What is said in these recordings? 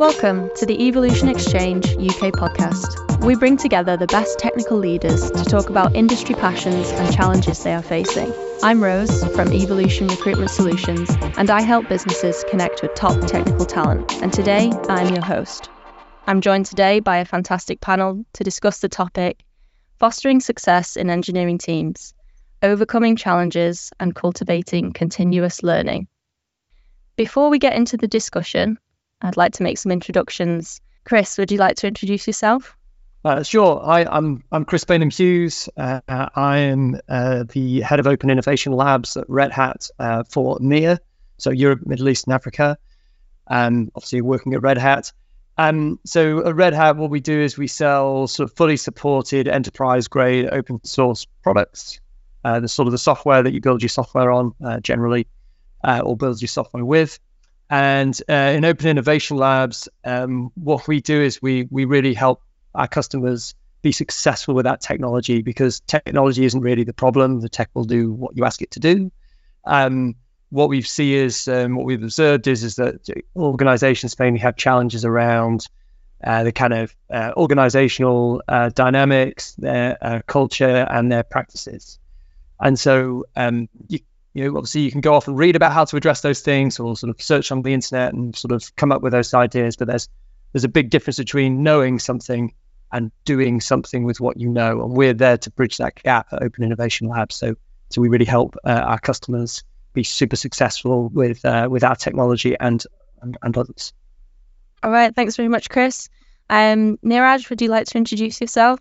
Welcome to the Evolution Exchange UK podcast. We bring together the best technical leaders to talk about industry passions and challenges they are facing. I'm Rose from Evolution Recruitment Solutions, and I help businesses connect with top technical talent. And today, I'm your host. I'm joined today by a fantastic panel to discuss the topic fostering success in engineering teams, overcoming challenges, and cultivating continuous learning. Before we get into the discussion, I'd like to make some introductions. Chris, would you like to introduce yourself? Uh, sure. Hi, I'm I'm Chris Baynham-Hughes. Uh, I am uh, the head of Open Innovation Labs at Red Hat uh, for EMEA, so Europe, Middle East, and Africa. And obviously working at Red Hat. Um, so at Red Hat, what we do is we sell sort of fully supported enterprise-grade open source products. Uh, the sort of the software that you build your software on uh, generally, or build your software with. And uh, in Open Innovation Labs, um, what we do is we we really help our customers be successful with that technology because technology isn't really the problem. The tech will do what you ask it to do. Um, what we see is um, what we've observed is is that organizations mainly have challenges around uh, the kind of uh, organizational uh, dynamics, their uh, culture, and their practices. And so um, you, you know, obviously you can go off and read about how to address those things or sort of search on the internet and sort of come up with those ideas. But there's there's a big difference between knowing something and doing something with what you know. And we're there to bridge that gap at Open Innovation Lab. So so we really help uh, our customers be super successful with uh, with our technology and, and, and others. All right, thanks very much, Chris. Um, Neeraj, would you like to introduce yourself?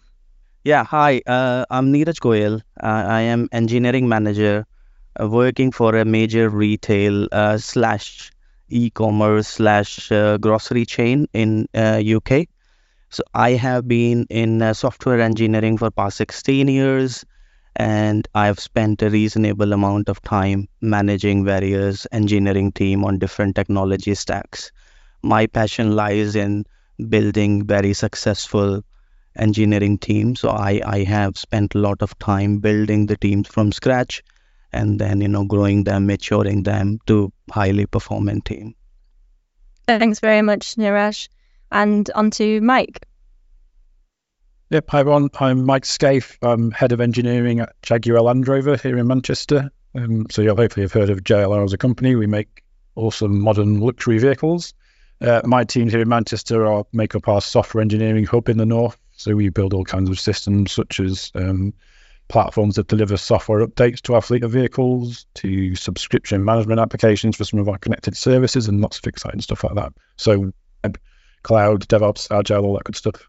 Yeah, hi. Uh, I'm Neeraj Goyal. Uh, I am engineering manager working for a major retail uh, slash e-commerce slash uh, grocery chain in UK. So I have been in software engineering for past 16 years and I've spent a reasonable amount of time managing various engineering team on different technology stacks. My passion lies in building very successful engineering teams. So I, I have spent a lot of time building the teams from scratch and then you know growing them maturing them to highly performing team thanks very much Neeraj and on to Mike Yep, hi everyone. I'm Mike Skaife. I'm head of engineering at Jaguar Land Rover here in Manchester. Um, so you hopefully have heard of JLR as a company. We make awesome modern luxury vehicles. Uh, my team here in Manchester are make up our software engineering hub in the north. So we build all kinds of systems such as um, platforms that deliver software updates to our fleet of vehicles, to subscription management applications for some of our connected services, and lots of exciting stuff like that. So, cloud, DevOps, Agile, all that good stuff.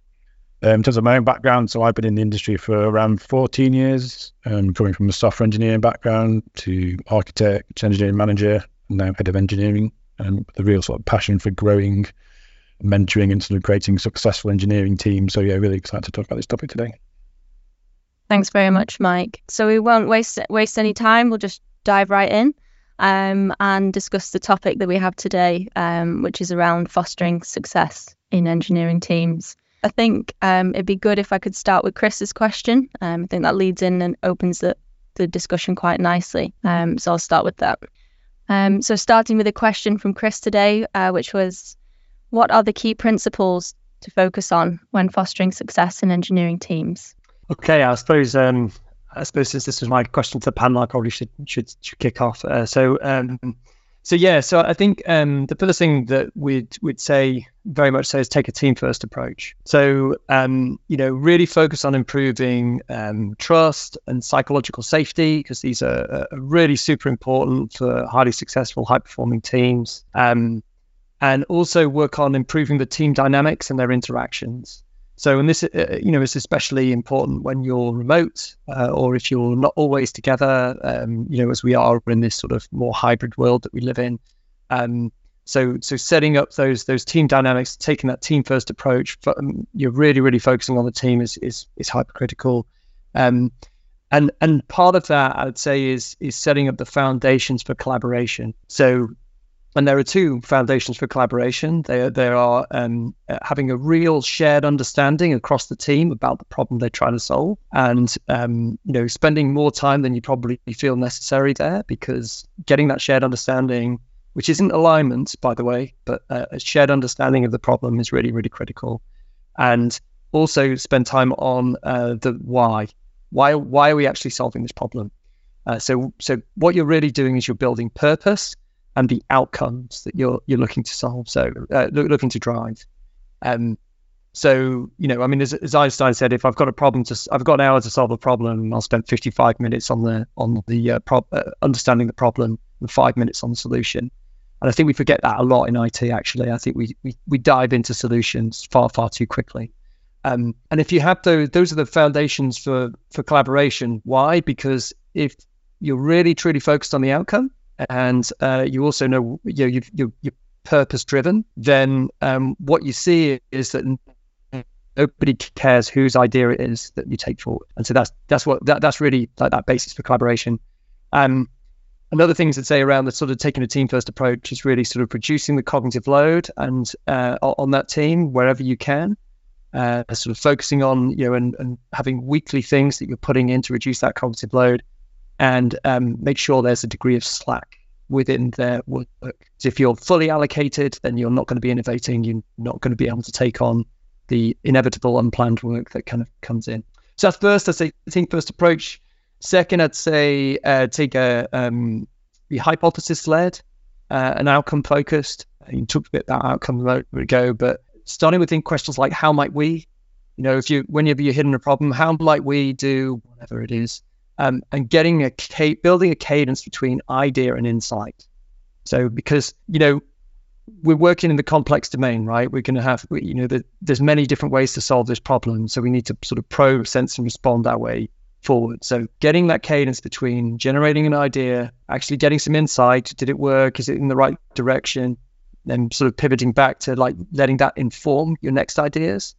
Um, in terms of my own background, so I've been in the industry for around 14 years, um, coming from a software engineering background to architect, engineering manager, and now head of engineering, and the real sort of passion for growing, mentoring, and sort of creating successful engineering teams. So, yeah, really excited to talk about this topic today. Thanks very much, Mike. So we won't waste waste any time. We'll just dive right in um, and discuss the topic that we have today, um, which is around fostering success in engineering teams. I think um, it'd be good if I could start with Chris's question. Um, I think that leads in and opens the, the discussion quite nicely. Um, so I'll start with that. Um, so starting with a question from Chris today, uh, which was, what are the key principles to focus on when fostering success in engineering teams? Okay, I suppose um, I suppose since this was my question to the panel, I probably should should, should kick off. Uh, so um, so yeah, so I think um, the first thing that we'd would say very much is take a team first approach. So um, you know, really focus on improving um, trust and psychological safety because these are, are, really super important for highly successful, high performing teams. Um, and also work on improving the team dynamics and their interactions. So, and this, uh, you know, is especially important when you're remote uh, or if you're not always together, um, you know, as we are in this sort of more hybrid world that we live in. Um, so, so setting up those those team dynamics, taking that team first approach, um, you're really really focusing on the team is is is hypercritical. Um, and and part of that I would say is is setting up the foundations for collaboration. So and there are two foundations for collaboration. They are, they are um, uh, having a real shared understanding across the team about the problem they're trying to solve, and um, you know, spending more time than you probably feel necessary there, because getting that shared understanding which isn't alignment, by the way, but uh, a shared understanding of the problem is really, really critical. And also spend time on uh, the why. Why why are we actually solving this problem? Uh, so so what you're really doing is you're building purpose and the outcomes that you're you're looking to solve. So uh, looking to drive. Um, so you know, I mean, as, as, Einstein said, if I've got a problem to, I've got an hour to solve a problem, I'll spend 55 minutes on the on the uh, pro- uh, understanding the problem and five minutes on the solution. And I think we forget that a lot in IT. Actually, I think we we, we dive into solutions far far too quickly. Um, and if you have those, those are the foundations for for collaboration. Why? Because if you're really truly focused on the outcome, and uh, you also know you know, you're, you're purpose driven, then um, what you see is that nobody cares whose idea it is that you take forward. And so that's that's what that, that's really like that basis for collaboration. Um, another thing to say around the sort of taking a team first approach is really sort of reducing the cognitive load and uh, on that team wherever you can uh, sort of focusing on you know and, and having weekly things that you're putting in to reduce that cognitive load and um, make sure there's a degree of slack within their work. So if you're fully allocated, then you're not going to be innovating. You're not going to be able to take on the inevitable unplanned work that kind of comes in. So that's first, I'd say team first approach. Second, I'd say uh, take a um, be hypothesis led uh, and outcome focused. You talked a bit about outcome a moment ago, but starting with questions like how might we, you know, if you whenever you're hitting a problem, how might we do whatever it is, um, and getting a building a cadence between idea and insight. So because you know we're working in the complex domain, right? We're going to have, you know, the, there's many different ways to solve this problem. So we need to sort of probe, sense, and respond that way forward. So getting that cadence between generating an idea, actually getting some insight. Did it work? Is it in the right direction? then sort of pivoting back to like letting that inform your next ideas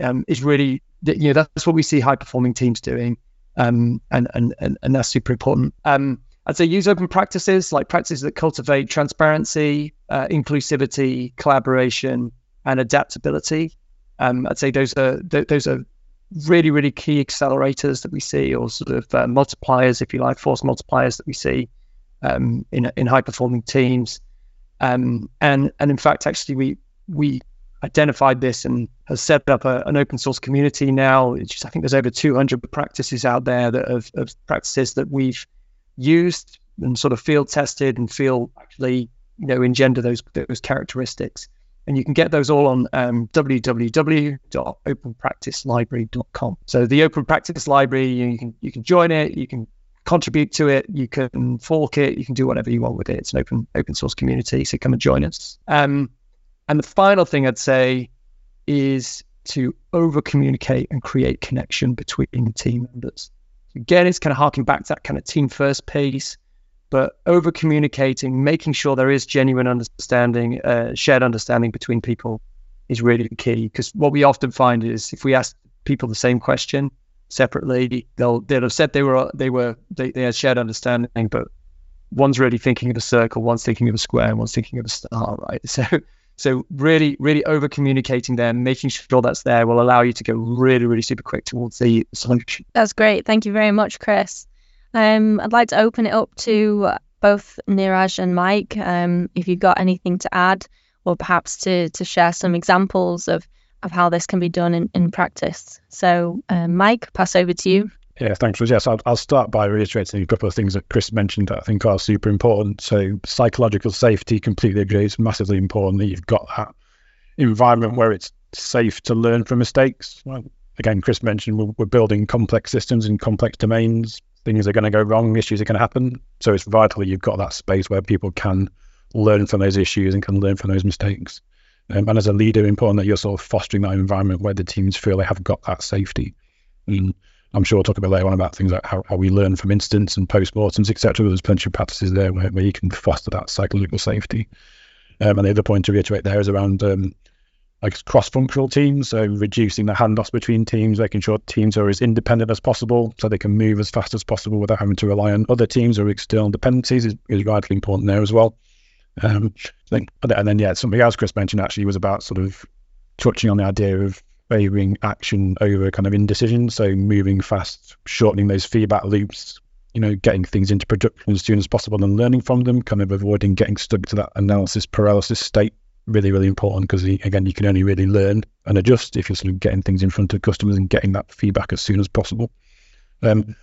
um, is really you know that's what we see high performing teams doing um, and, and and and that's super important. Um, I'd say use open practices like practices that cultivate transparency uh, inclusivity collaboration and adaptability. Um, I'd say those are th- those are really really key accelerators that we see or sort of uh, multipliers if you like force multipliers that we see um, in in high performing teams. Um, and and in fact, actually, we we identified this and has set up a, an open source community now. I think there's over 200 practices out there that of, of practices that we've used and sort of field tested and feel actually you know engender those those characteristics. And you can get those all on um, www.openpracticelibrary.com. So the Open Practice Library, you can you can join it, you can contribute to it. You can fork it. You can do whatever you want with it. It's an open open source community, so come and join us. Um, and the final thing I'd say is to over communicate and create connection between the team members. Again, it's kind of harking back to that kind of team first piece, but over communicating, making sure there is genuine understanding, uh, shared understanding between people is really the key. Because what we often find is if we ask people the same question, separately. They'll they'll have said they were they were they, they had shared understanding, but one's really thinking of a circle, one's thinking of a square, and one's thinking of a star, right? So so really really over communicating there, making sure that's there will allow you to go really really super quick towards the solution. That's great. Thank you very much, Chris. Um, I'd like to open it up to both Neeraj and Mike. Um, if you've got anything to add, or perhaps to to share some examples of of how this can be done in, in practice. So, uh, Mike, pass over to you. Yeah, thanks, Liz. Yes, I'll, I'll start by reiterating a couple of things that Chris mentioned that I think are super important. So, psychological safety, completely agree. It's massively important that you've got that environment where it's safe to learn from mistakes. Well, again, Chris mentioned we're, we're building complex systems in complex domains. Things are going to go wrong, issues are going to happen. So, it's vital that you've got that space where people can learn from those issues and can learn from those mistakes. Um, and as a leader, important that you're sort of fostering that environment where the teams feel they have got that safety. And I'm sure we'll talk a bit later on about things like how, how we learn from incidents and post-mortems, etc. There's plenty of practices there where, where you can foster that psychological safety. Um, and the other point to reiterate there is around um, like cross-functional teams, so reducing the handoffs between teams, making sure teams are as independent as possible, so they can move as fast as possible without having to rely on other teams or external dependencies is, is vitally important there as well. Um, think, and then yeah, something else Chris mentioned actually was about sort of touching on the idea of favouring action over kind of indecision. So moving fast, shortening those feedback loops, you know, getting things into production as soon as possible and learning from them, kind of avoiding getting stuck to that analysis paralysis state. Really, really important because again, you can only really learn and adjust if you're sort of getting things in front of customers and getting that feedback as soon as possible. Um,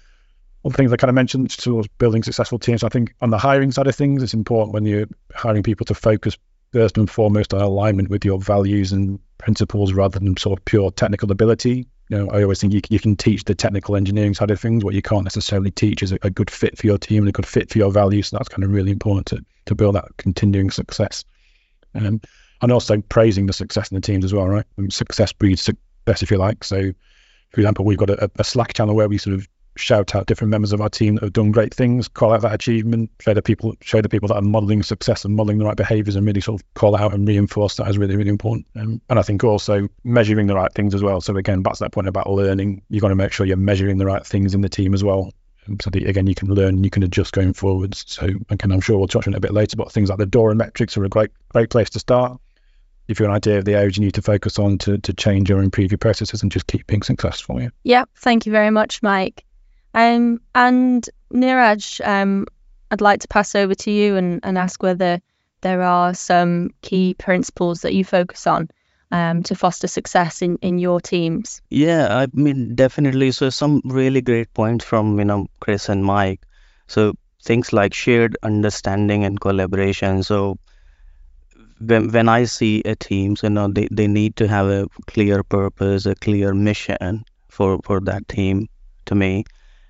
one things I kind of mentioned towards building successful teams. I think on the hiring side of things, it's important when you're hiring people to focus first and foremost on alignment with your values and principles rather than sort of pure technical ability. You know, I always think you, you can teach the technical engineering side of things. What you can't necessarily teach is a, a good fit for your team and a good fit for your values. So that's kind of really important to, to build that continuing success. Um, and also praising the success in the teams as well, right? And success breeds success, if you like. So, for example, we've got a, a Slack channel where we sort of shout out different members of our team that have done great things, call out that achievement, show the people show the people that are modeling success and modeling the right behaviors and really sort of call out and reinforce that is really, really important. Um, and I think also measuring the right things as well. So again, back to that point about learning, you've got to make sure you're measuring the right things in the team as well. Um, so that, again, you can learn, you can adjust going forwards. So again, I'm sure we'll touch on it a bit later, but things like the DORA metrics are a great, great place to start. If you're an idea of the areas you need to focus on to, to change or improve your processes and just keep being successful. Yeah. Yeah. Thank you very much, Mike. Um, and Neeraj, um, I'd like to pass over to you and, and ask whether there are some key principles that you focus on um, to foster success in, in your teams. Yeah, I mean, definitely. So, some really great points from, you know, Chris and Mike. So, things like shared understanding and collaboration. So, when, when I see a team, so, you know, they, they need to have a clear purpose, a clear mission for, for that team to me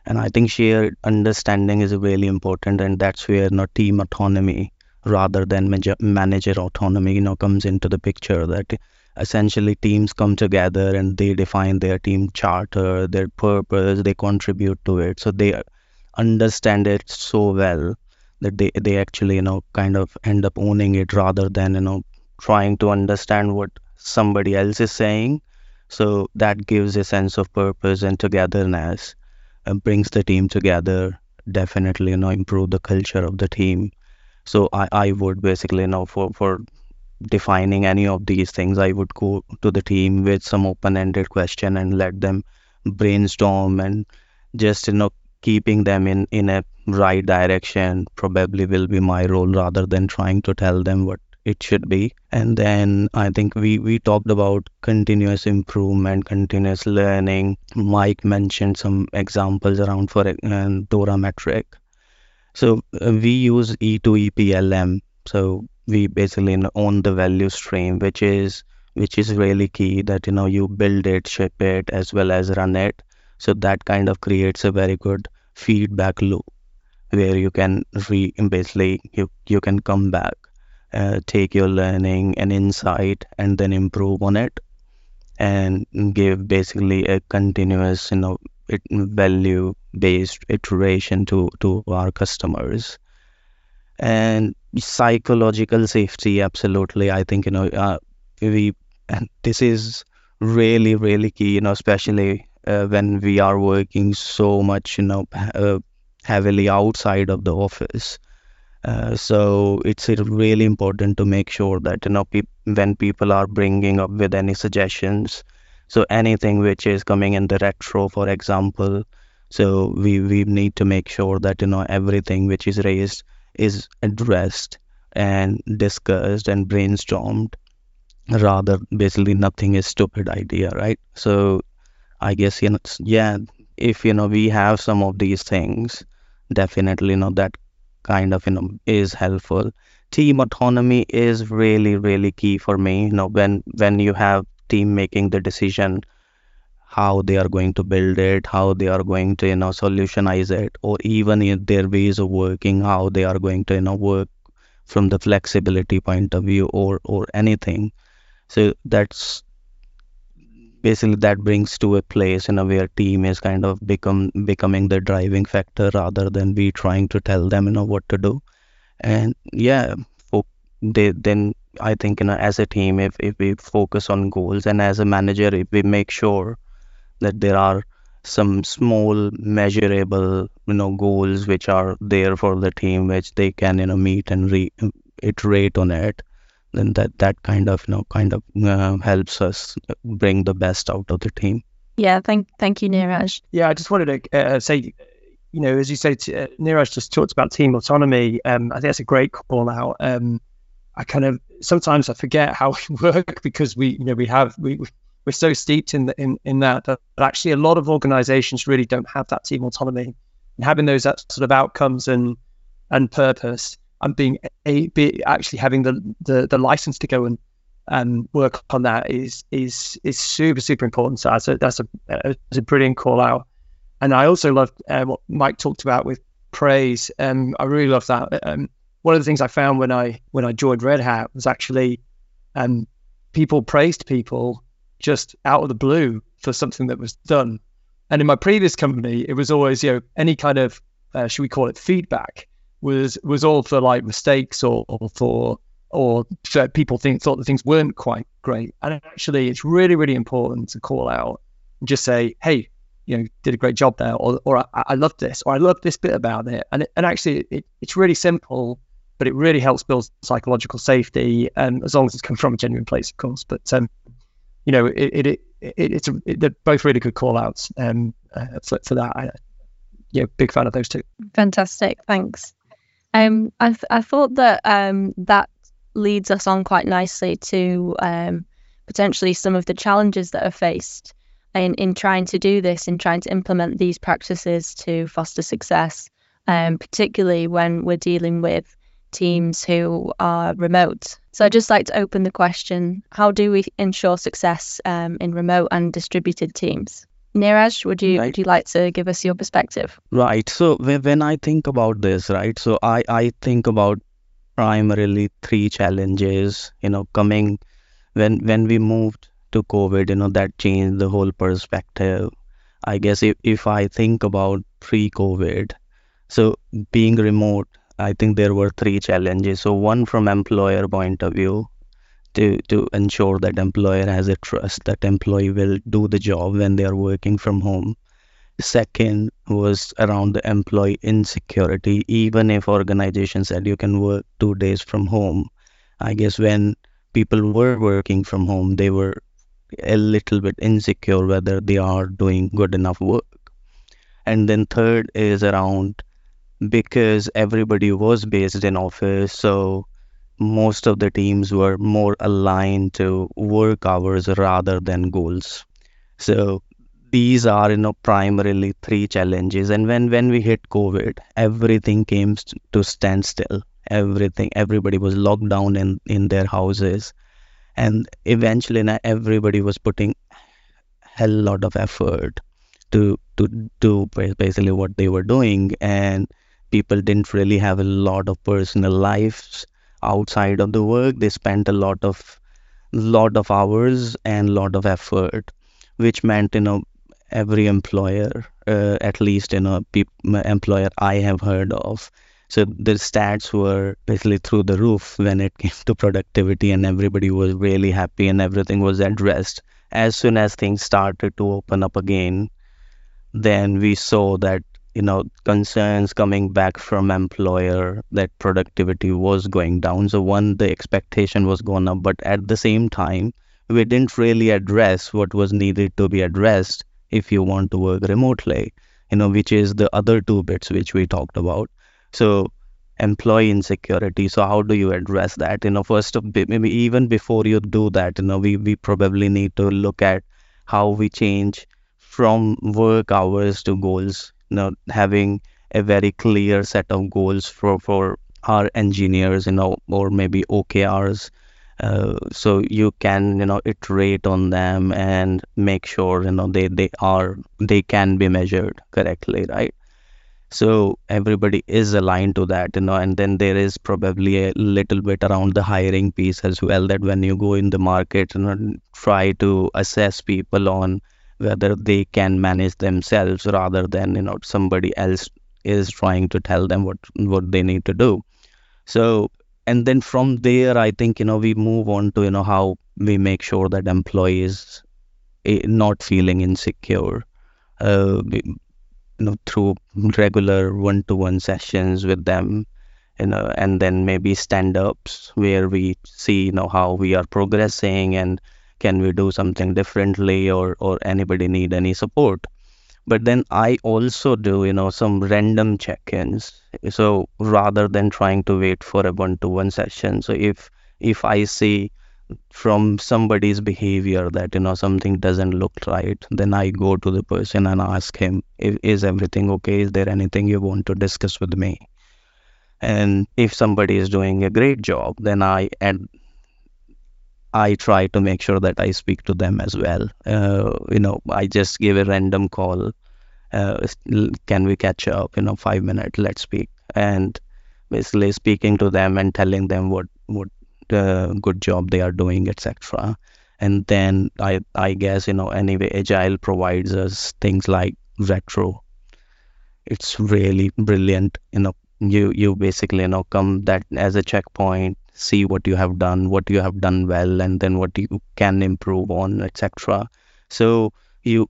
and i think shared understanding is really important and that's where you know, team autonomy rather than manager autonomy you know comes into the picture that essentially teams come together and they define their team charter their purpose they contribute to it. So they understand it so well that they, they actually you know kind of end up owning it rather than you know trying to understand what somebody else is saying. So that gives a sense of purpose and togetherness brings the team together definitely you know improve the culture of the team. So i i would basically you know for for defining any of these things i would go to the team with some open-ended question and let them brainstorm and just you know keeping them in in a right direction probably will be my role rather than trying to tell them what it should be. And then I think we, we talked about continuous improvement, continuous learning. Mike mentioned some examples around for uh, DORA metric. So uh, we use E2EPLM. So we basically own the value stream, which is which is really key that you know you build it, ship it, as well as run it. So that kind of creates a very good feedback loop where you can re basically you you can come back uh, take your learning and insight and then improve on it and give basically a continuous you know value based iteration to to our customers. And psychological safety absolutely. I think you know uh, we and this is really really key you know especially uh, when we are working so much you know uh, heavily outside of the office uh, so it's really important to make sure that you know pe- when people are bringing up with any suggestions, so anything which is coming in the retro, for example, so we we need to make sure that you know everything which is raised is addressed and discussed and brainstormed rather basically nothing is stupid idea right? So i guess you know yeah if you know we have some of these things definitely you know that kind of you know is helpful. Team autonomy is really really key for me you know when when you have team making the decision how they are going to build it how they are going to you know solutionize it or even in their ways of working how they are going to you know work from the flexibility point of view or or anything. So that's basically that brings to a place you know where team is kind of become becoming the driving factor rather than we trying to tell them you know what to do. And yeah they then i think you know as a team if, if we focus on goals and as a manager if we make sure that there are some small measurable you know goals which are there for the team which they can you know meet and re- iterate on it then that that kind of you know kind of uh, helps us bring the best out of the team yeah thank thank you Neeraj yeah i just wanted to uh, say you know, as you say, t- uh, Neeraj just talked about team autonomy. Um, I think that's a great call out. Um, I kind of sometimes I forget how we work because we, you know, we have we we're so steeped in the, in in that that actually a lot of organisations really don't have that team autonomy and having those sort of outcomes and and purpose and being a be actually having the the, the license to go and um, work on that is is is super super important. So that's a that's a, that's a brilliant call out. And I also love uh, what Mike talked about with praise. Um, I really love that. Um, one of the things I found when I when I joined Red Hat was actually um, people praised people just out of the blue for something that was done. And in my previous company, it was always you know any kind of uh, should we call it feedback was was all for like mistakes or, or for or so people think thought that things weren't quite great. And actually, it's really really important to call out and just say, hey, you know, did a great job there, or or I, I love this, or I love this bit about it. And it, and actually, it, it's really simple, but it really helps build psychological safety, and as long as it's come from a genuine place, of course. But um, you know, it, it, it, it's a, they're both really good call outs um, uh, for, for that. I, yeah, big fan of those two. Fantastic, thanks. Um, I th- I thought that um that leads us on quite nicely to um potentially some of the challenges that are faced in in trying to do this, in trying to implement these practices to foster success, um, particularly when we're dealing with teams who are remote. So I'd just like to open the question how do we ensure success um, in remote and distributed teams? Neeraj, would you Right. would you like to give us your perspective? Right. So when, when I think about this, right, so I, I think about primarily three challenges, you know, coming when when we moved to COVID, you know, that changed the whole perspective. I guess if, if I think about pre-COVID, so being remote, I think there were three challenges. So one from employer point of view, to to ensure that employer has a trust that employee will do the job when they are working from home. Second was around the employee insecurity. Even if organization said you can work two days from home, I guess when people were working from home, they were a little bit insecure whether they are doing good enough work. And then third is around because everybody was based in office, so most of the teams were more aligned to work hours rather than goals. So these are you know primarily three challenges. And when when we hit covid everything came to standstill everything everybody was locked down in in their houses. And eventually everybody was putting hell lot of effort to to do basically what they were doing. And people didn't really have a lot of personal lives outside of the work they spent a lot of lot of hours and lot of effort which meant you know every employer uh, at least you know peop- employer i have heard of. So the stats were basically through the roof when it came to productivity and everybody was really happy and everything was addressed. As soon as things started to open up again then we saw that you know concerns coming back from employer that productivity was going down. So one the expectation was going up but at the same time we didn't really address what was needed to be addressed if you want to work remotely you know which is the other two bits which we talked about. So employee insecurity. So how do you address that? You know first of maybe even before you do that you know we, we probably need to look at how we change from work hours to goals know having a very clear set of goals for for our engineers you know or maybe okrs uh, so you can you know iterate on them and make sure you know they they are they can be measured correctly right? So everybody is aligned to that you know and then there is probably a little bit around the hiring piece as well that when you go in the market you know try to assess people on whether they can manage themselves rather than you know somebody else is trying to tell them what what they need to do. So and then from there i think you know we move on to you know how we make sure that employees eh, not feeling insecure uh, you know through regular one-to-one sessions with them you know and then maybe stand-ups where we see you know how we are progressing and can we do something differently or or anybody need any support but then I also do, you know, some random check-ins. So rather than trying to wait for a one-to-one session, so if if I see from somebody's behavior that you know something doesn't look right, then I go to the person and ask him, "Is everything okay? Is there anything you want to discuss with me?" And if somebody is doing a great job, then I add I try to make sure that I speak to them as well. Uh, you know, I just give a random call. Uh, can we catch up? You know, five minutes. Let's speak. And basically speaking to them and telling them what what uh, good job they are doing, etc. And then I I guess you know anyway, Agile provides us things like retro. It's really brilliant. You know, you you basically you know come that as a checkpoint see what you have done, what you have done well, and then what you can improve on, etc. So you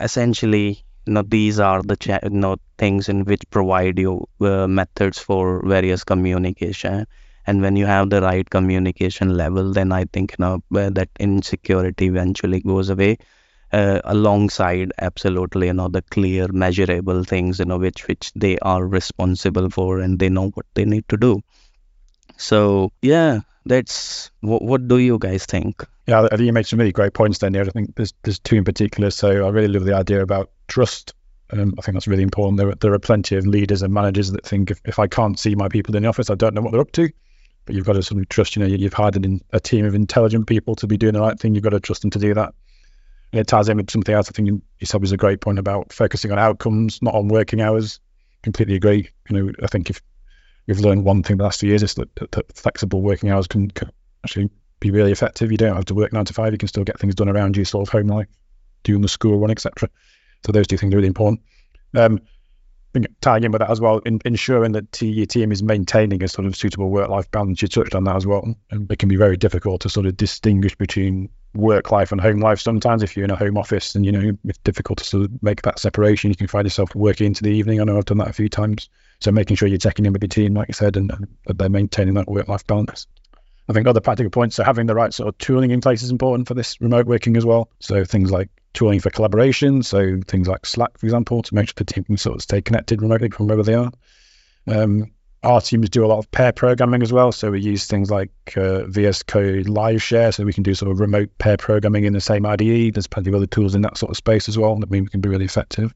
essentially, you know, these are the cha- you know things in which provide you uh, methods for various communication. And when you have the right communication level, then I think you know that insecurity eventually goes away. Uh, alongside absolutely you know the clear measurable things you know which which they are responsible for and they know what they need to do so yeah, that's what. What do you guys think? Yeah, I think you made some really great points there, Neil. I think there's there's two in particular. So I really love the idea about trust. Um, I think that's really important. There, there are plenty of leaders and managers that think if, if I can't see my people in the office, I don't know what they're up to. But you've got to sort of trust. You know, you've hired a team of intelligent people to be doing the right thing. You've got to trust them to do that. And it ties in with something else. I think you said was a great point about focusing on outcomes, not on working hours. Completely agree. You know, I think if we've learned one thing the last few years is that, that, that flexible working hours can, can, actually be really effective. You don't have to work nine to five. You can still get things done around you, sort of home life, doing the school run, etc. So those two things are really important. Um, tying in with that as well, in, ensuring that your team is maintaining a sort of suitable work-life balance. You touched on that as well, and it can be very difficult to sort of distinguish between work life and home life. Sometimes, if you're in a home office, and you know it's difficult to sort of make that separation, you can find yourself working into the evening. I know I've done that a few times. So making sure you're checking in with your team, like you said, and, and that they're maintaining that work-life balance. I think other practical points. So having the right sort of tooling in place is important for this remote working as well. So things like tooling for collaboration. So things like Slack, for example, to make sure the team can sort of stay connected remotely from wherever they are. Um, our teams do a lot of pair programming as well. So we use things like uh, VS Code Live Share, so we can do sort of remote pair programming in the same IDE. There's plenty of other tools in that sort of space as well that mean we can be really effective.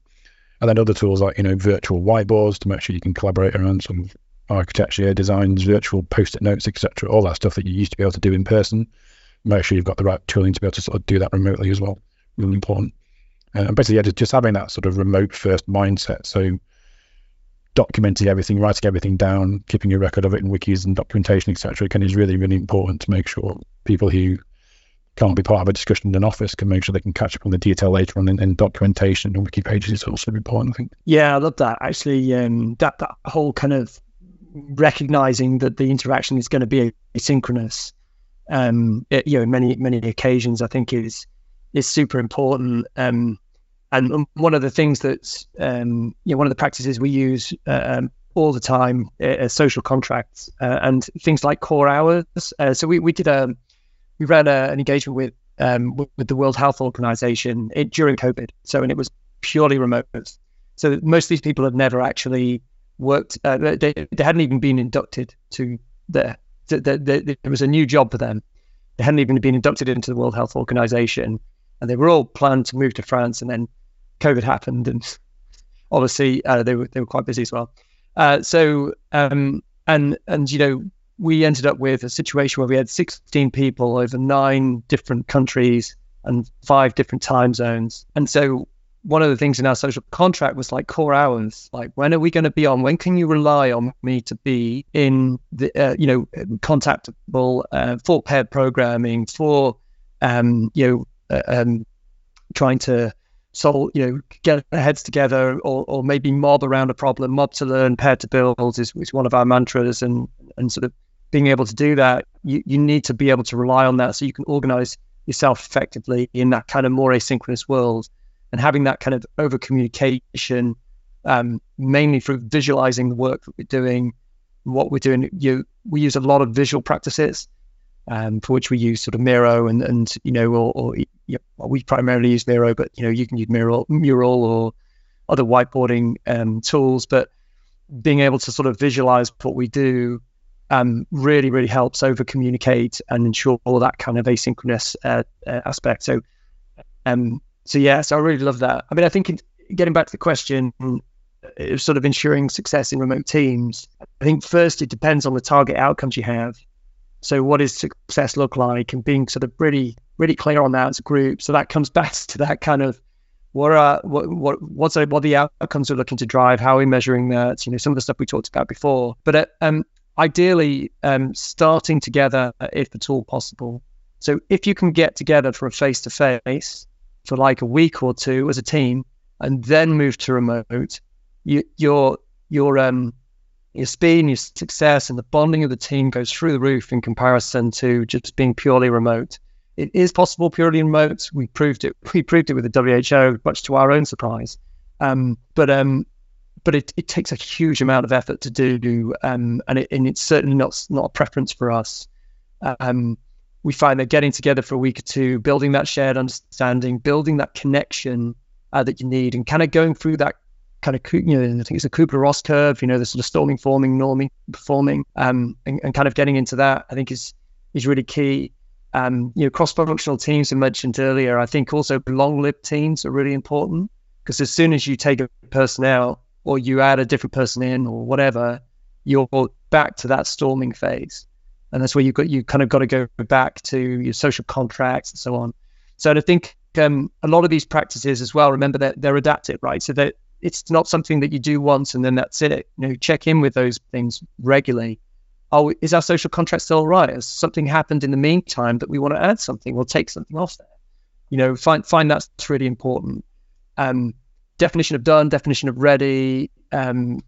And then other tools like, you know, virtual whiteboards to make sure you can collaborate around some architecture, designs, virtual post-it notes, etc. All that stuff that you used to be able to do in person. Make sure you've got the right tooling to be able to sort of do that remotely as well. Really important. Uh, and basically, yeah, just having that sort of remote first mindset. So documenting everything, writing everything down, keeping a record of it in wikis and documentation, etc. Can is really, really important to make sure people who can't be part of a discussion in an office can make sure they can catch up on the detail later on in, in documentation and wiki pages is also important, I think. Yeah, I love that. Actually, um, that, that whole kind of recognizing that the interaction is going to be asynchronous, um, it, you know, many, many occasions, I think is, is super important. Um, and one of the things that's, um, you know, one of the practices we use uh, um, all the time uh, social contracts uh, and things like core hours. Uh, so we, we did a, we ran a, an engagement with um, with the World Health Organization it, during COVID. So, and it was purely remote. So most of these people have never actually worked. Uh, they, they hadn't even been inducted to the, the, the, the, It was a new job for them. They hadn't even been inducted into the World Health Organization, and they were all planned to move to France. And then COVID happened, and obviously uh, they were they were quite busy as well. Uh, so um, and and you know we ended up with a situation where we had 16 people over nine different countries and five different time zones. And so one of the things in our social contract was like core hours. Like, when are we going to be on? When can you rely on me to be in the, uh, you know, contactable uh, for paired programming, for, um, you know, um, trying to solve, you know, get heads together or, or maybe mob around a problem. Mob to learn, pair to build is, is one of our mantras and, and sort of being able to do that, you, you need to be able to rely on that so you can organize yourself effectively in that kind of more asynchronous world. And having that kind of over communication, um, mainly through visualizing the work that we're doing, what we're doing. You, we use a lot of visual practices. Um, for which we use sort of Miro and and you know or, or yeah, well, we primarily use Miro, but you know you can use Mural, Mural or other whiteboarding um, tools. But being able to sort of visualize what we do um, really really helps over communicate and ensure all that kind of asynchronous uh, uh, aspect. So um so yeah, so I really love that. I mean, I think in, getting back to the question sort of ensuring success in remote teams, I think first it depends on the target outcomes you have. So what does success look like, and being sort of really really clear on that as a group. So that comes back to that kind of what are what what what's what the outcomes we're looking to drive? How are we measuring that? You know, some of the stuff we talked about before. But uh, um, ideally, um, starting together if at all possible. So if you can get together for a face to face for like a week or two as a team, and then move to remote, you, your your um your speed and your success and the bonding of the team goes through the roof in comparison to just being purely remote. It is possible purely remote. We proved it. We proved it with the WHO, much to our own surprise. Um, but um, but it, it takes a huge amount of effort to do, um, and, it, and it's certainly not not a preference for us. Um, we find that getting together for a week or two, building that shared understanding, building that connection uh, that you need, and kind of going through that kind of, you know, I think it's a Kubler-Ross curve, you know, the sort of storming, forming, norming, performing, um, and, and kind of getting into that, I think is is really key. Um, you know, cross-functional teams I mentioned earlier. I think also long-lived teams are really important because as soon as you take a person out or you add a different person in or whatever, you're back to that storming phase, and that's where you got you kind of got to go back to your social contracts and so on. So I think um, a lot of these practices as well. Remember that they're adaptive, right? So that it's not something that you do once and then that's it. You know, check in with those things regularly oh, is our social contract still right? Has something happened in the meantime that we want to add something? We'll take something off there. You know, find find that's really important. Um, definition of done, definition of ready. Um,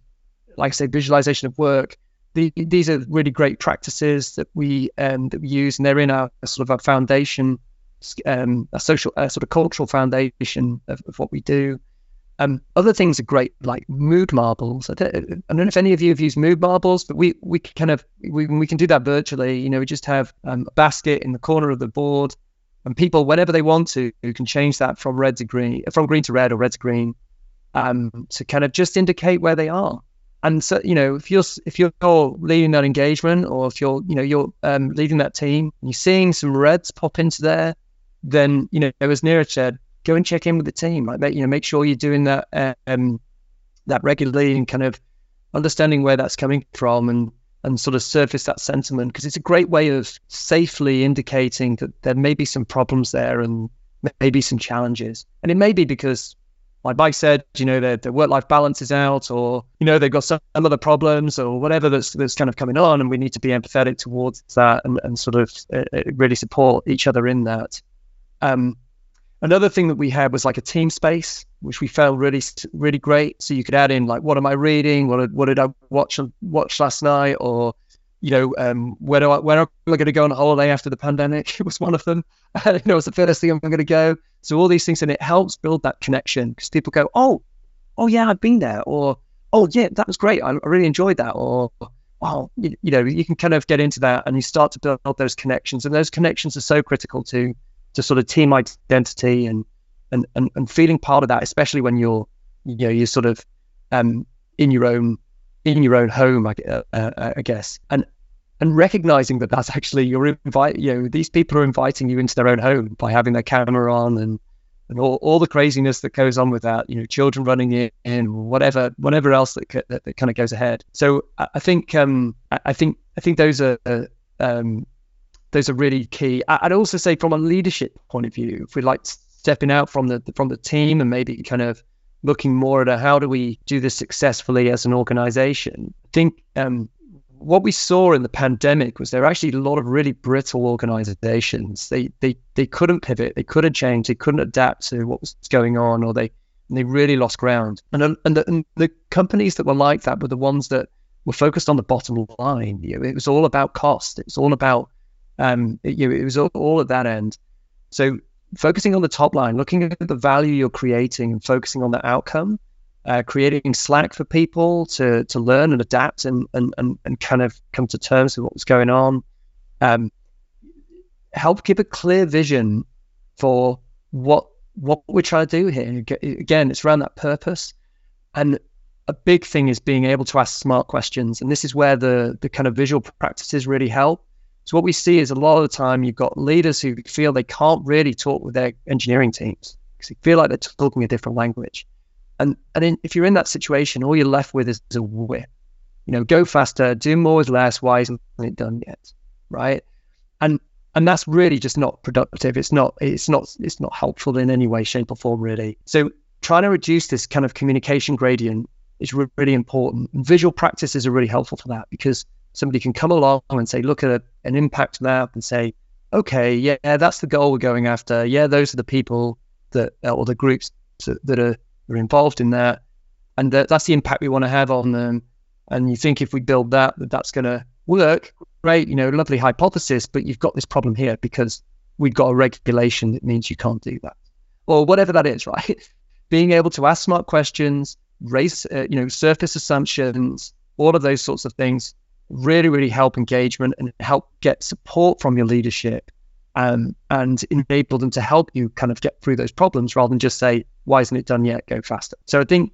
like I say, visualization of work. The, these are really great practices that we um, that we use, and they're in our sort of our foundation, um, a social, a sort of cultural foundation of, of what we do. Um, other things are great, like mood marbles. I don't, I don't, know if any of you have used mood marbles, but we we kind of we, we can do that virtually. You know, we just have um, a basket in the corner of the board, and people, whenever they want to, who can change that from red to green, from green to red or red to green, um, to kind of just indicate where they are. And so, you know, if you're if you're leading that engagement, or if you're you know you're um, leading that team, and you're seeing some reds pop into there, then you know, as Neeraj said, go and check in with the team. Like, you know, make sure you're doing that um, that regularly and kind of understanding where that's coming from and and sort of surface that sentiment because it's a great way of safely indicating that there may be some problems there and maybe some challenges. And it may be because, like Mike said, you know, their, their work-life balance is out, or you know, they've got some other problems, or whatever that's that's kind of coming on, and we need to be empathetic towards that and, and sort of uh, uh really support each other in that. Um, Another thing that we had was like a team space, which we found really really great. So you could add in like, what am I reading? What did, what did I watch watch last night? Or you know, um, where do I where am I going to go on holiday after the pandemic? It was one of them. you know, it's the first thing I'm going to go. So all these things, and it helps build that connection because people go, oh, oh yeah, I've been there, or oh yeah, that was great. I, I really enjoyed that, or wow, you, you, know, you can kind of get into that and you start to build those connections, and those connections are so critical to to sort of team identity and and and, and feeling part of that, especially when you're you know you're sort of um, in your own in your own home, I, uh, uh, I guess, and and recognizing that that's actually you're invite you know these people are inviting you into their own home by having their camera on and and all, all the craziness that goes on with that, you know, children running in, in whatever, whatever else that, that, that kind of goes ahead. So I, I think, um, I, I, think, I think those are, uh, um, those are really key. I'd also say from a leadership point of view, if we're like stepping out from the from the team and maybe kind of looking more at how do we do this successfully as an organization, I think um, what we saw in the pandemic was there were actually a lot of really brittle organizations. They they they couldn't pivot, they couldn't change, they couldn't adapt to what was going on, or they they really lost ground. And and the, and the companies that were like that were the ones that were focused on the bottom line. You know, it was all about cost. It was all about um, it, you know, it was all, all at that end. So focusing on the top line, looking at the value you're creating and focusing on the outcome, uh, creating slack for people to to learn and adapt and, and and and kind of come to terms with what was going on. Um, help keep a clear vision for what what we're trying to do here. Again, it's around that purpose. And a big thing is being able to ask smart questions. And this is where the, the kind of visual practices really help. So what we see is a lot of the time you've got leaders who feel they can't really talk with their engineering teams because they feel like they're talking a different language. And and in, if you're in that situation, all you're left with is a whip. You know, go faster, do more with less. Why isn't it done yet? Right? And and that's really just not productive. It's not it's not it's not helpful in any way, shape, or form, really. So trying to reduce this kind of communication gradient is really important. Visual practices are really helpful for that because somebody can come along and say, look at a, an impact map and say, okay, yeah, that's the goal we're going after. Yeah, those are the people that or the groups that are, are involved in that, and that, that's the impact we want to have on them. And you think if we build that, that that's going to work, great, you know, lovely hypothesis, but you've got this problem here because we've got a regulation that means you can't do that, or whatever that is, right? Being able to ask smart questions, raise, uh, you know, surface assumptions, all of those sorts of things really, really help engagement and help get support from your leadership um, and enable them to help you kind of get through those problems rather than just say, why isn't it done yet? Go faster. So I think,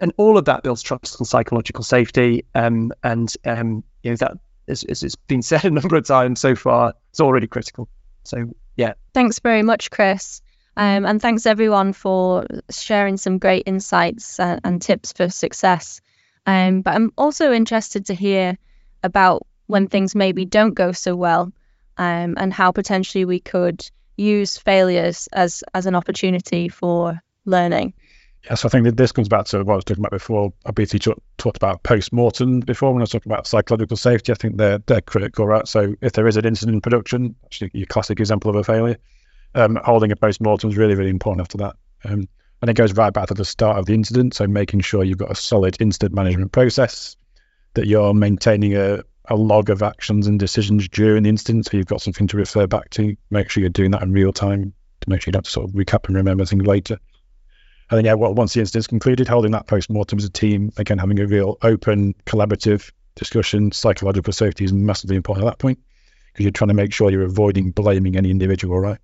and all of that builds trust and psychological safety. Um, and, um, you know, that, as, as it's been said a number of times so far, it's already critical. So, yeah. Thanks very much, Chris. Um, and thanks everyone for sharing some great insights and, and tips for success. Um, but I'm also interested to hear about when things maybe don't go so well um, and how potentially we could use failures as, as an opportunity for learning. Yes, I think that this comes back to what I was talking about before. I briefly talked about post-mortem before when I was talking about psychological safety. I think they're, they're critical, right? So if there is an incident in production, actually your classic example of a failure, um, holding a post-mortem is really, really important after that. Um, and it goes right back to the start of the incident. So making sure you've got a solid incident management process, that you're maintaining a, a log of actions and decisions during the incident. So you've got something to refer back to. Make sure you're doing that in real time to make sure you don't have to sort of recap and remember things later. And then, yeah, well, once the incident's concluded, holding that post-mortem as a team, again, having a real open, collaborative discussion. Psychological safety is massively important at that point because you're trying to make sure you're avoiding blaming any individual, right?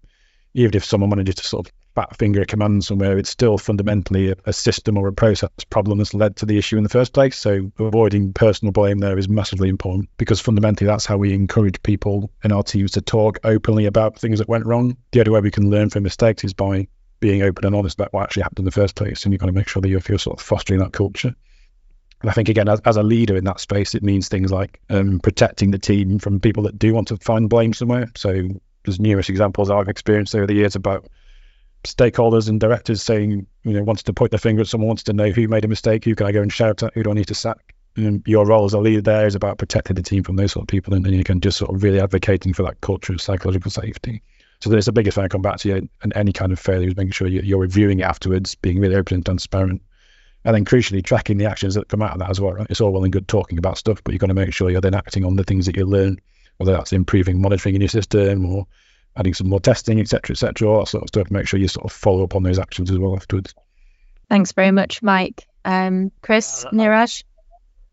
Even if someone manages to sort of fat finger command somewhere, it's still fundamentally a, a, system or a process problem that's led to the issue in the first place. So avoiding personal blame there is massively important because fundamentally that's how we encourage people in our teams to talk openly about things that went wrong. The only way we can learn from mistakes is by being open and honest about what actually happened in the first place. And you've got to make sure that you're, you're sort of fostering that culture. And I think again, as, as, a leader in that space, it means things like um, protecting the team from people that do want to find blame somewhere. So there's numerous examples I've experienced over the years about stakeholders and directors saying, you know, wants to point their finger at someone, wants to know who made a mistake, who can I go and shout at, who do I need to sack? And your role as a leader there is about protecting the team from those sort of people, and then you can just sort of really advocating for that culture of psychological safety. So there's the biggest thing I come back to you, and any kind of failure is making sure you're reviewing it afterwards, being really open and transparent, and then crucially tracking the actions that come out of that as well. Right? It's all well and good talking about stuff, but you've got to make sure you're then acting on the things that you learn, whether that's improving monitoring in your system or adding some more testing, etc., etc., all that sort of stuff. Make sure you sort of follow up on those actions as well afterwards. Thanks very much, Mike. Um, Chris, uh, Neeraj?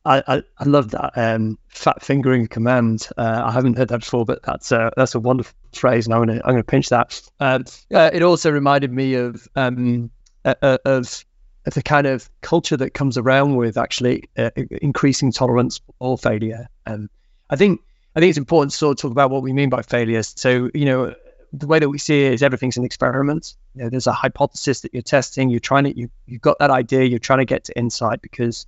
I, I, I love that um, fat fingering command. Uh, I haven't heard that before, but that's a, that's a wonderful phrase, and I'm gonna I'm gonna pinch that. Um, uh, it also reminded me of um, uh, uh of the kind of culture that comes around with actually uh, increasing tolerance for failure. And I think I think it's important to sort of talk about what we mean by failure. So, you know, the way that we see it is everything's an experiment. You know, there's a hypothesis that you're testing. You're trying to you you've got that idea. You're trying to get to insight because,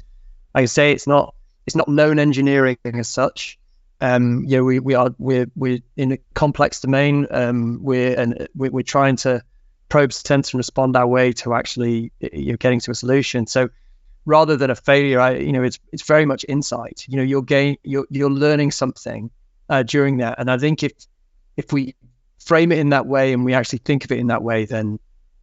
like I say, it's not it's not known engineering as such. Um, you know, we, we are we're we're in a complex domain. Um, we're and we're, we're trying to probe, sense, and respond our way to actually you know, getting to a solution. So rather than a failure, I, you know, it's it's very much insight. You know, you're gain you're you're learning something uh, during that, and I think if if we frame it in that way and we actually think of it in that way, then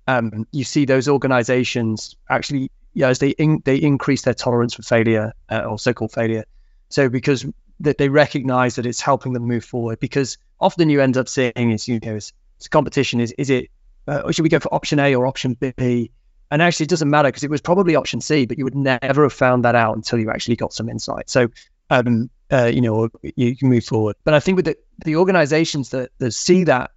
um, you see those organizations actually, yeah, as they in, they increase their tolerance for failure uh, or so-called failure. So because that they recognize that it's helping them move forward. Because often you end up seeing is you know it's, it's competition is is it uh, should we go for option A or option B? And actually, it doesn't matter because it was probably option C, but you would never have found that out until you actually got some insight. So, um, uh, you know, you can move forward. But I think with the, the organizations that, that see that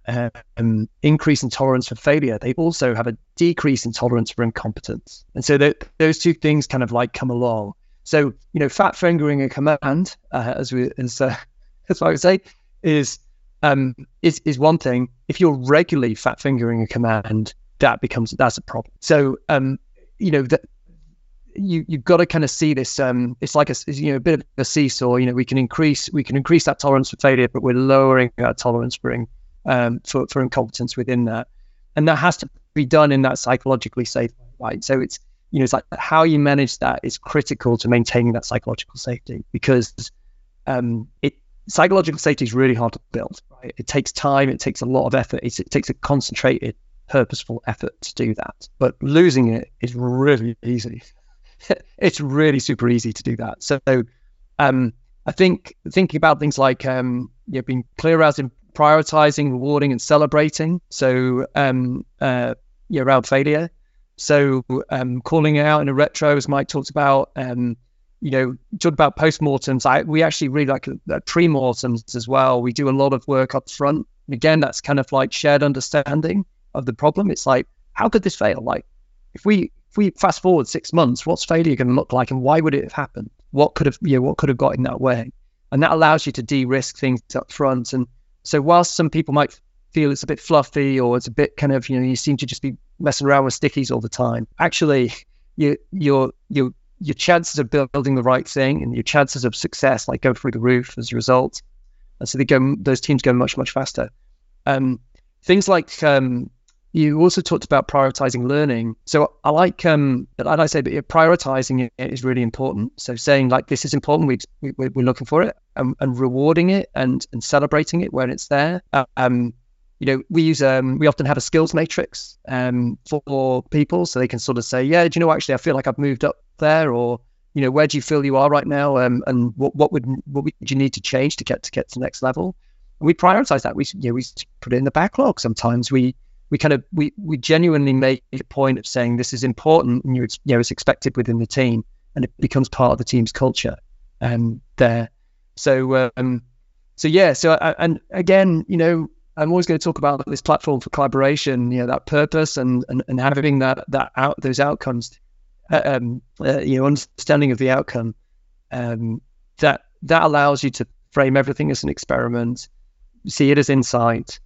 um, increase in tolerance for failure, they also have a decrease in tolerance for incompetence. And so those two things kind of like come along. So, you know, fat fingering a command, uh, as we, as, uh, as I would say, is, um, is, is one thing. If you're regularly fat fingering a command, that becomes, that's a problem. So, um, you know, that you you've got to kind of see this. Um, it's like a you know a bit of a seesaw. You know, we can increase we can increase that tolerance for failure, but we're lowering our tolerance for um, for for incompetence within that, and that has to be done in that psychologically safe way, right? So it's you know it's like how you manage that is critical to maintaining that psychological safety because um, it psychological safety is really hard to build. Right? It takes time. It takes a lot of effort. It takes a concentrated, purposeful effort to do that. But losing it is really easy. it's really super easy to do that. So um, I think thinking about things like um, you know, being clear as in prioritizing, rewarding, and celebrating. So um, uh, around failure. So um, calling it out in a retro, as Mike talked about. Um, you know, talked about postmortems. I we actually really like uh, pre-mortems as well. We do a lot of work up front. Again, that's kind of like shared understanding of the problem. It's like, how could this fail? Like, if we we fast forward six months, what's failure going to look like, and why would it have happened? What could have, you know, what could have got in that way? And that allows you to de-risk things up front. And so, whilst some people might feel it's a bit fluffy or it's a bit kind of, you know, you seem to just be messing around with stickies all the time, actually, you, your your your chances of building the right thing and your chances of success like go through the roof as a result. And so they go, those teams go much much faster. Um, things like um, you also talked about prioritizing learning. So I like, um, like I say, that prioritizing it is really important. So saying like this is important, we, we we're looking for it, and, and rewarding it and and celebrating it when it's there. Um, you know, we use um, we often have a skills matrix um for people, so they can sort of say, yeah, do you know actually I feel like I've moved up there, or you know, where do you feel you are right now, um, and what what would what would you need to change to get to get to the next level? And we prioritize that. We you know we put it in the backlog. Sometimes we we kind of we we genuinely make a point of saying this is important and you know it's expected within the team and it becomes part of the team's culture um there. So um so yeah so I, and again you know I'm always going to talk about this platform for collaboration you know that purpose and and, and having that that out those outcomes uh, um uh, you know understanding of the outcome um that that allows you to frame everything as an experiment see it as insight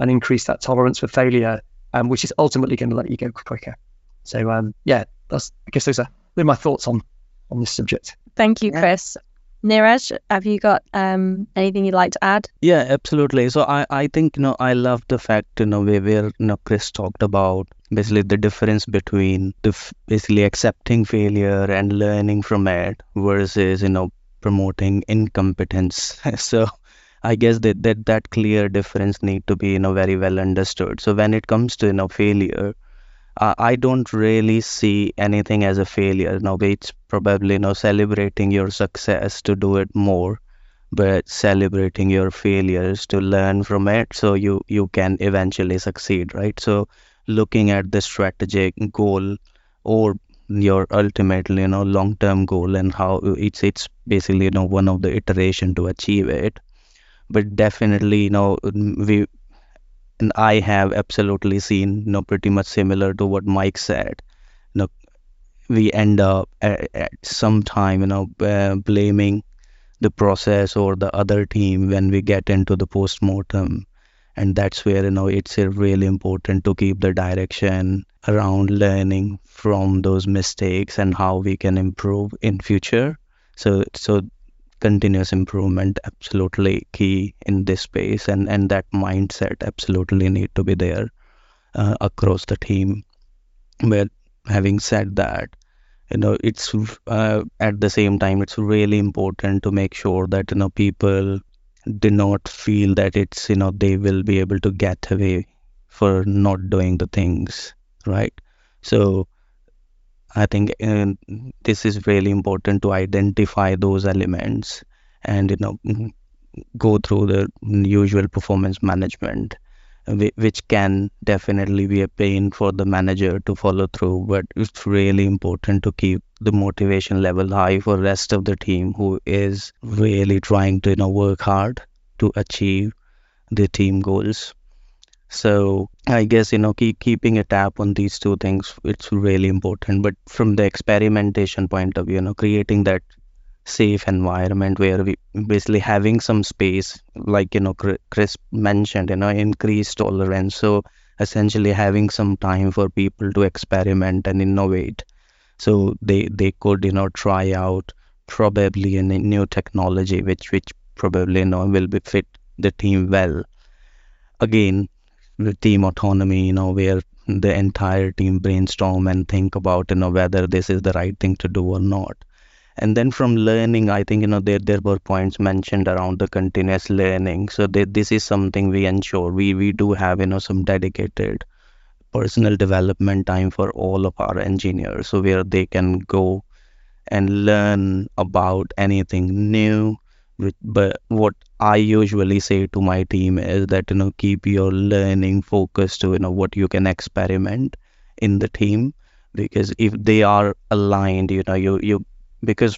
and increase that tolerance for failure, um, which is ultimately going to let you go quicker. So um, yeah, that's I guess those are, those are my thoughts on on this subject. Thank you, Chris. Neeraj, have you got um, anything you'd like to add? Yeah, absolutely. So I, I think you know I love the fact you know where, where you know Chris talked about basically the difference between the f- basically accepting failure and learning from it versus you know promoting incompetence. so I guess that, that that clear difference need to be you know very well understood. So when it comes to you know failure, uh, I don't really see anything as a failure. Now it's probably you know celebrating your success to do it more, but celebrating your failures to learn from it so you you can eventually succeed, right? So looking at the strategic goal or your ultimately you know long term goal and how it's it's basically you know one of the iteration to achieve it but definitely you know we and I have absolutely seen you know pretty much similar to what Mike said. You know we end up at, at some time you know uh, blaming the process or the other team when we get into the post-mortem. And that's where you know it's really important to keep the direction around learning from those mistakes and how we can improve in future. So so continuous improvement absolutely key in this space and and that mindset absolutely need to be there uh, across the team. But having said that you know it's uh, at the same time it's really important to make sure that you know people do not feel that it's you know they will be able to get away for not doing the things right? So I think uh, this is really important to identify those elements and you know go through the usual performance management which can definitely be a pain for the manager to follow through but it's really important to keep the motivation level high for rest of the team who is really trying to you know work hard to achieve the team goals so i guess you know keep, keeping a tap on these two things it's really important. But from the experimentation point of view you know creating that safe environment where we basically having some space like you know chris mentioned you know increased tolerance. So essentially having some time for people to experiment and innovate. So they they could you know try out probably a new technology which which probably you know will be fit the team well. Again the team autonomy you know where the entire team brainstorm and think about you know whether this is the right thing to do or not. And then from learning i think you know there there were points mentioned around the continuous learning. So they, this is something we ensure. We we do have you know some dedicated personal development time for all of our engineers so where they can go and learn about anything new but what i usually say to my team is that you know keep your learning focused to you know what you can experiment in the team. Because if they are aligned you know you you because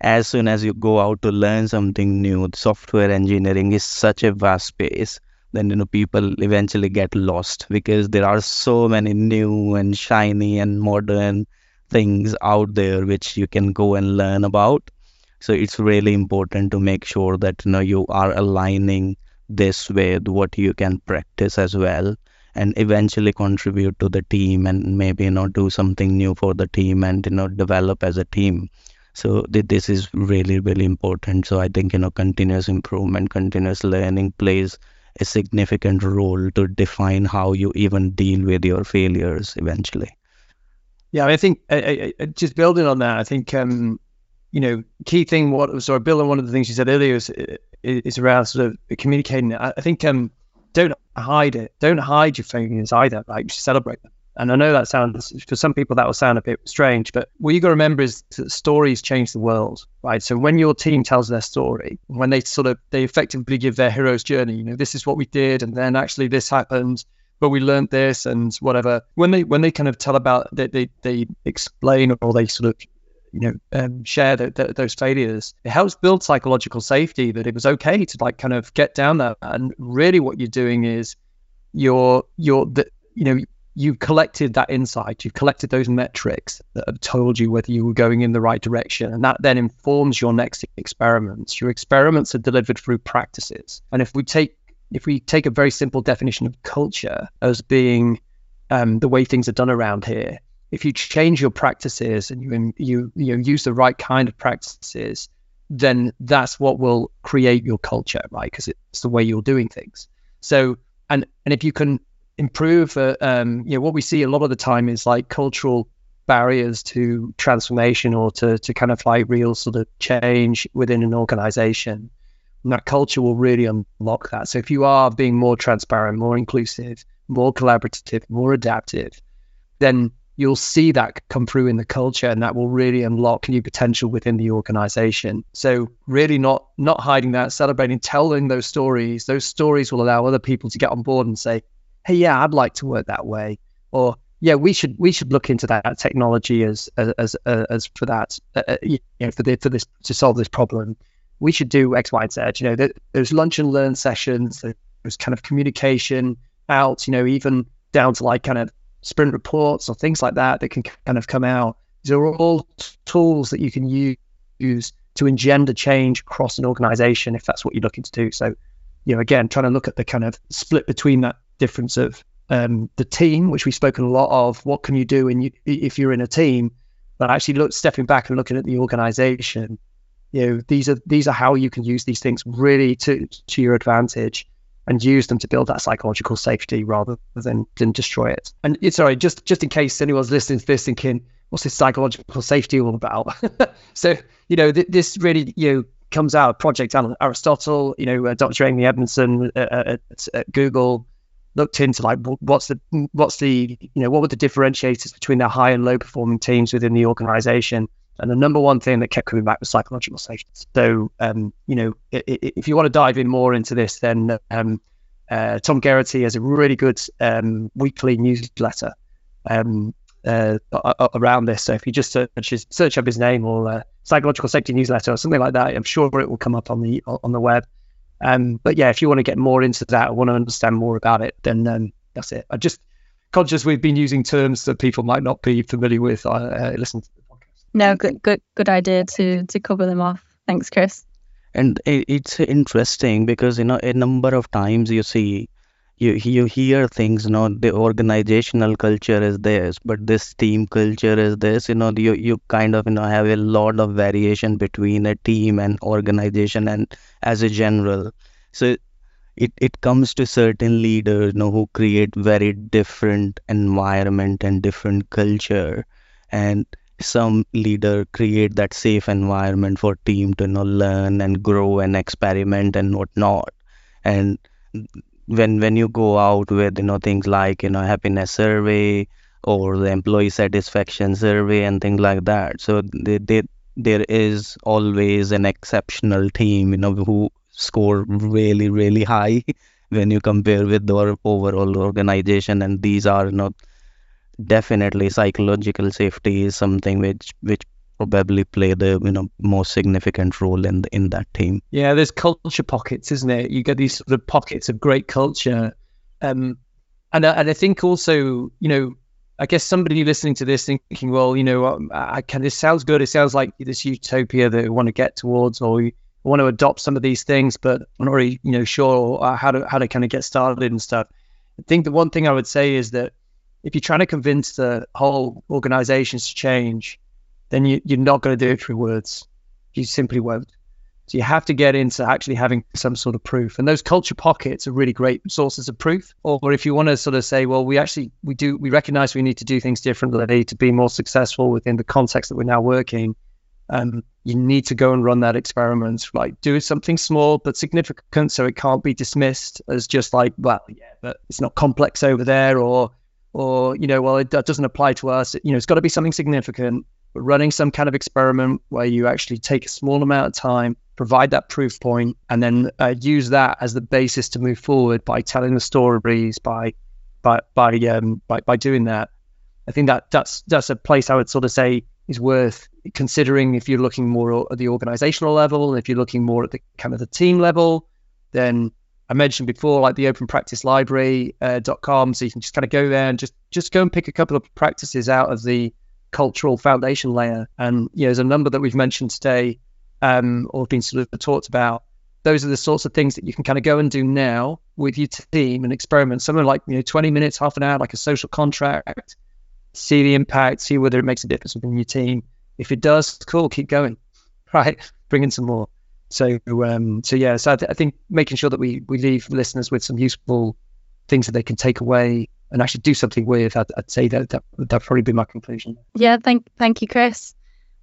as soon as you go out to learn something new software engineering is such a vast space then you know people eventually get lost because there are so many new and shiny and modern things out there which you can go and learn about so it's really important to make sure that you know you are aligning this with what you can practice as well and eventually contribute to the team and maybe you know do something new for the team and you know develop as a team. So th- this is really really important. So i think you know continuous improvement continuous learning plays a significant role to define how you even deal with your failures eventually. Yeah i think I, I, just building on that i think um you know key thing what sorry bill and one of the things you said earlier is is around sort of communicating i, think um don't hide it. Don't hide your failures either. Like celebrate them. And I know that sounds for some people that will sound a bit strange, but what you got to remember is that stories change the world, right? So when your team tells their story, when they sort of they effectively give their hero's journey, you know, this is what we did, and then actually this happened, but we learned this and whatever. When they when they kind of tell about they they, they explain or they sort of you know um, share the, the, those failures. It helps build psychological safety that it was okay to like kind of get down there. And really what you're doing is you're you're the you know you've collected that insight. You've collected those metrics that have told you whether you were going in the right direction. And that then informs your next experiments. Your experiments are delivered through practices. And if we take if we take a very simple definition of culture as being um, the way things are done around here if you change your practices and you you you know, use the right kind of practices, then that's what will create your culture, right? Because it's the way you're doing things. So and and if you can improve, uh, um, you know, what we see a lot of the time is like cultural barriers to transformation or to to kind of like real sort of change within an organization. And that culture will really unlock that. So if you are being more transparent, more inclusive, more collaborative, more adaptive, then you'll see that come through in the culture and that will really unlock new potential within the organization. So really not not hiding that celebrating telling those stories. Those stories will allow other people to get on board and say hey yeah i'd like to work that way. Or yeah we should we should look into that technology as as as, as for that uh, uh you know for the, for this to solve this problem. We should do x y and z. You know there's lunch and learn sessions there's kind of communication out you know even down to like kind of sprint reports or things like that that can kind of come out. These are all tools that you can use to engender change across an organization if that's what you're looking to do. So, you know, again, trying to look at the kind of split between that difference of um, the team, which we've spoken a lot of. What can you do in you, if you're in a team? But actually, look stepping back and looking at the organization. You know, these are these are how you can use these things really to to your advantage and use them to build that psychological safety rather than than destroy it. And sorry, just just in case anyone's listening to this thinking, what's this psychological safety all about? so you know, th- this really you know comes out of Project Aristotle. You know, uh, Dr. Amy Edmondson uh, uh, at, at, Google looked into like what's the what's the you know what were the differentiators between the high and low performing teams within the organization and the number one thing that kept coming back was psychological safety. So, um, you know, if you want to dive in more into this, then um, uh, Tom Geraghty has a really good um, weekly newsletter. Um, uh, around this. So if you just search search up his name or uh, psychological safety newsletter or something like that, I'm sure it will come up on the on the web. Um, but yeah, if you want to get more into that want to understand more about it, then um, that's it. I just conscious we've been using terms that people might not be familiar with. I uh, listen. No, good, good, good idea to to cover them off. Thanks, Chris. And it's interesting because you know a number of times you see you you hear things you know the organizational culture is this but this team culture is this you know you you kind of you know have a lot of variation between a team and organization and as a general so it it comes to certain leaders you know who create very different environment and different culture and some leader create that safe environment for team to you know learn and grow and experiment and whatnot. And when when you go out with you know things like you know happiness survey or the employee satisfaction survey and things like that. So they, they, there is always an exceptional team you know who score really really high when you compare with the overall organization. And these are you know definitely psychological safety is something which which probably play the you know most significant role in in that team. Yeah, there's culture pockets, isn't it? You get these sort of pockets of great culture, um, and and I think also you know I guess somebody listening to this thinking, well, you know, um, I can this sounds good. It sounds like this utopia that we want to get towards, or we want to adopt some of these things, but I'm not really you know sure how to how to kind of get started and stuff. I think the one thing I would say is that if you're trying to convince the whole organizations to change, then you, you're not going to do it through words. You simply won't. So you have to get into actually having some sort of proof. And those culture pockets are really great sources of proof. Or if you want to sort of say, well, we actually we do we recognize we need to do things differently to be more successful within the context that we're now working. Um, you need to go and run that experiment. Like do something small but significant so it can't be dismissed as just like, well, yeah, but it's not complex over there or or, you know, well, it, that doesn't apply to us. You know, it's got to be something significant but running some kind of experiment where you actually take a small amount of time, provide that proof point, and then uh, use that as the basis to move forward by telling the stories, by by by um by, by doing that. I think that that's that's a place I would sort of say is worth considering if you're looking more at the organizational level, if you're looking more at the kind of the team level, then I mentioned before, like the Open Practice Library.com, uh, so you can just kind of go there and just just go and pick a couple of practices out of the cultural foundation layer. And you know, there's a number that we've mentioned today um, or been sort of talked about. Those are the sorts of things that you can kind of go and do now with your team and experiment. Something like you know, 20 minutes, half an hour, like a social contract. See the impact, see whether it makes a difference within your team. If it does, cool, keep going. Right, bring in some more. So, um, so yeah, so I, th- I think making sure that we we leave listeners with some useful things that they can take away and actually do something with, I'd, I'd say that, that that'd probably be my conclusion. Yeah, thank thank you, Chris.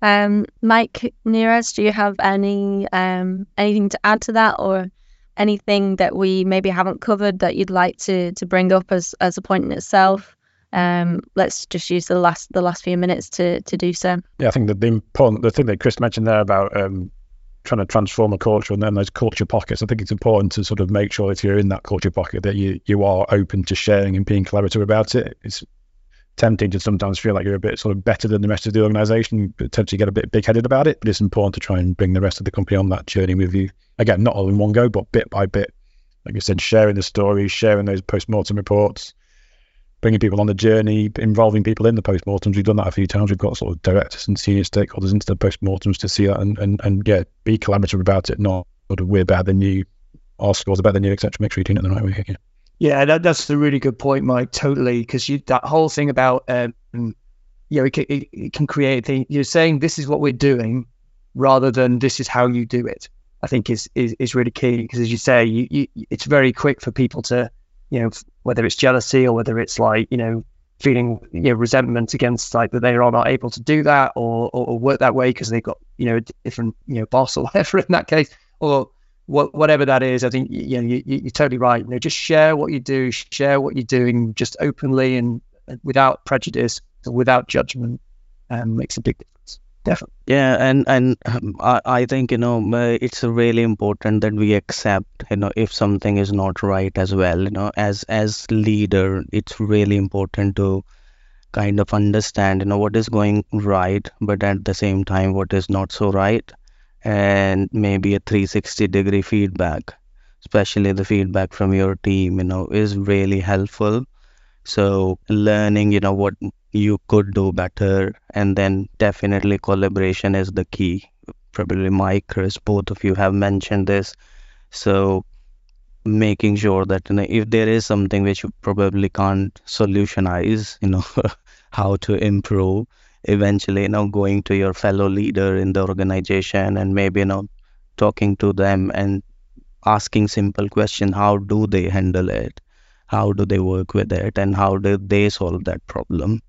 Um, Mike Neeraj, do you have any um, anything to add to that, or anything that we maybe haven't covered that you'd like to to bring up as as a point in itself? Um, let's just use the last the last few minutes to to do so. Yeah, I think that the important the thing that Chris mentioned there about um, trying to transform a culture and then those culture pockets, I think it's important to sort of make sure if you're in that culture pocket that you you are open to sharing and being collaborative about it. It's tempting to sometimes feel like you're a bit sort of better than the rest of the organization, potentially get a bit big headed about it. But it's important to try and bring the rest of the company on that journey with you. Again, not all in one go, but bit by bit. Like I said, sharing the stories, sharing those post mortem reports, bringing people on the journey, involving people in the postmortems. We've done that a few times. We've got sort of directors and senior stakeholders into the postmortems to see that and, and, and yeah, be collaborative about it, not sort of we're better than you, our scores better than you, etc. Make sure you're doing it the right way. Yeah, yeah that, that's a really good point, Mike. Totally. Because you that whole thing about, um, you know, it can, it, it can create thing. You're saying this is what we're doing rather than this is how you do it. I think is is, is really key because as you say, you, you, it's very quick for people to you know, whether it's jealousy or whether it's like, you know, feeling you know resentment against like that they are not able to do that or, or, or work that way because they've got you know a different you know boss or whatever in that case or what, whatever that is i think you know you, you're totally right. You know just share what you do share what you're doing just openly and without prejudice and without judgment um, makes a big difference definitely. Yeah and and um, I, I think you know uh, it's really important that we accept you know if something is not right as well you know as as leader it's really important to kind of understand you know what is going right but at the same time what is not so right and maybe a 360 degree feedback especially the feedback from your team you know is really helpful. So learning you know what you could do better and then definitely collaboration is the key. Probably mike chris both of you have mentioned this. So making sure that you know, if there is something which you probably can't solutionize you know how to improve eventually you know going to your fellow leader in the organization and maybe you know talking to them and asking simple question how do they handle it? How do they work with it? And how do they solve that problem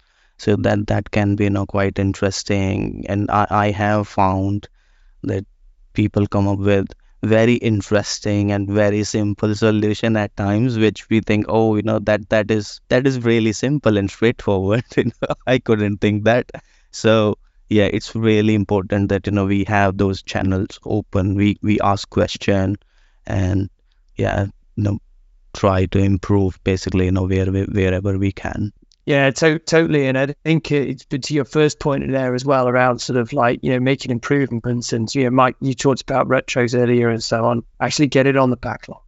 so that that can be you know quite interesting. And i, I have found that people come up with very interesting and very simple solution at times which we think oh you know that that is that is really simple and straightforward. You know i couldn't think that. So yeah it's really important that you know we have those channels open. We we ask question and yeah you know try to improve basically you know where, wherever we can yeah, to- totally. And I think it's to your first point there as well around sort of like, you know, making improvements. And, you know, Mike, you talked about retros earlier and so on. Actually get it on the backlog.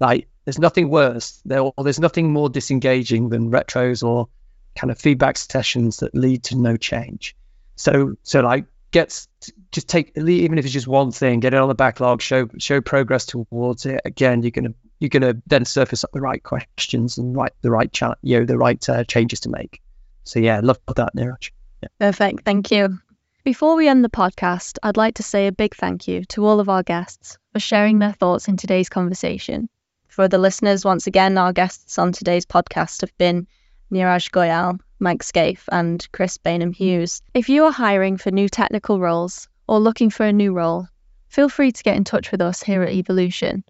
Like, there's nothing worse, there, or there's nothing more disengaging than retros or kind of feedback sessions that lead to no change. So, so like, get just take even if it's just one thing, get it on the backlog, show show progress towards it. Again, you're gonna you're to then surface up the right questions and right the right cha- you know the right uh, changes to make. So yeah, love that, Neeraj. Yeah. Perfect, thank you. Before we end the podcast, I'd like to say a big thank you to all of our guests for sharing their thoughts in today's conversation. For the listeners, once again, our guests on today's podcast have been Neeraj Goyal, Mike Skaife, and Chris Baynham-Hughes. If you are hiring for new technical roles or looking for a new role, feel free to get in touch with us here at Evolution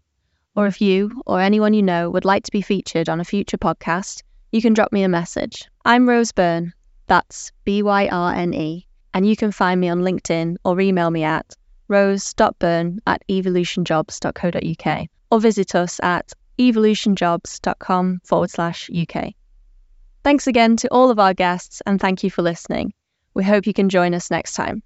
or if you or anyone you know would like to be featured on a future podcast, you can drop me a message. I'm Rose Byrne, that's B Y R N E, and you can find me on LinkedIn or email me at rose.byrne at evolutionjobs.co.uk or visit us at evolutionjobs.com forward slash UK. Thanks again to all of our guests and thank you for listening. We hope you can join us next time.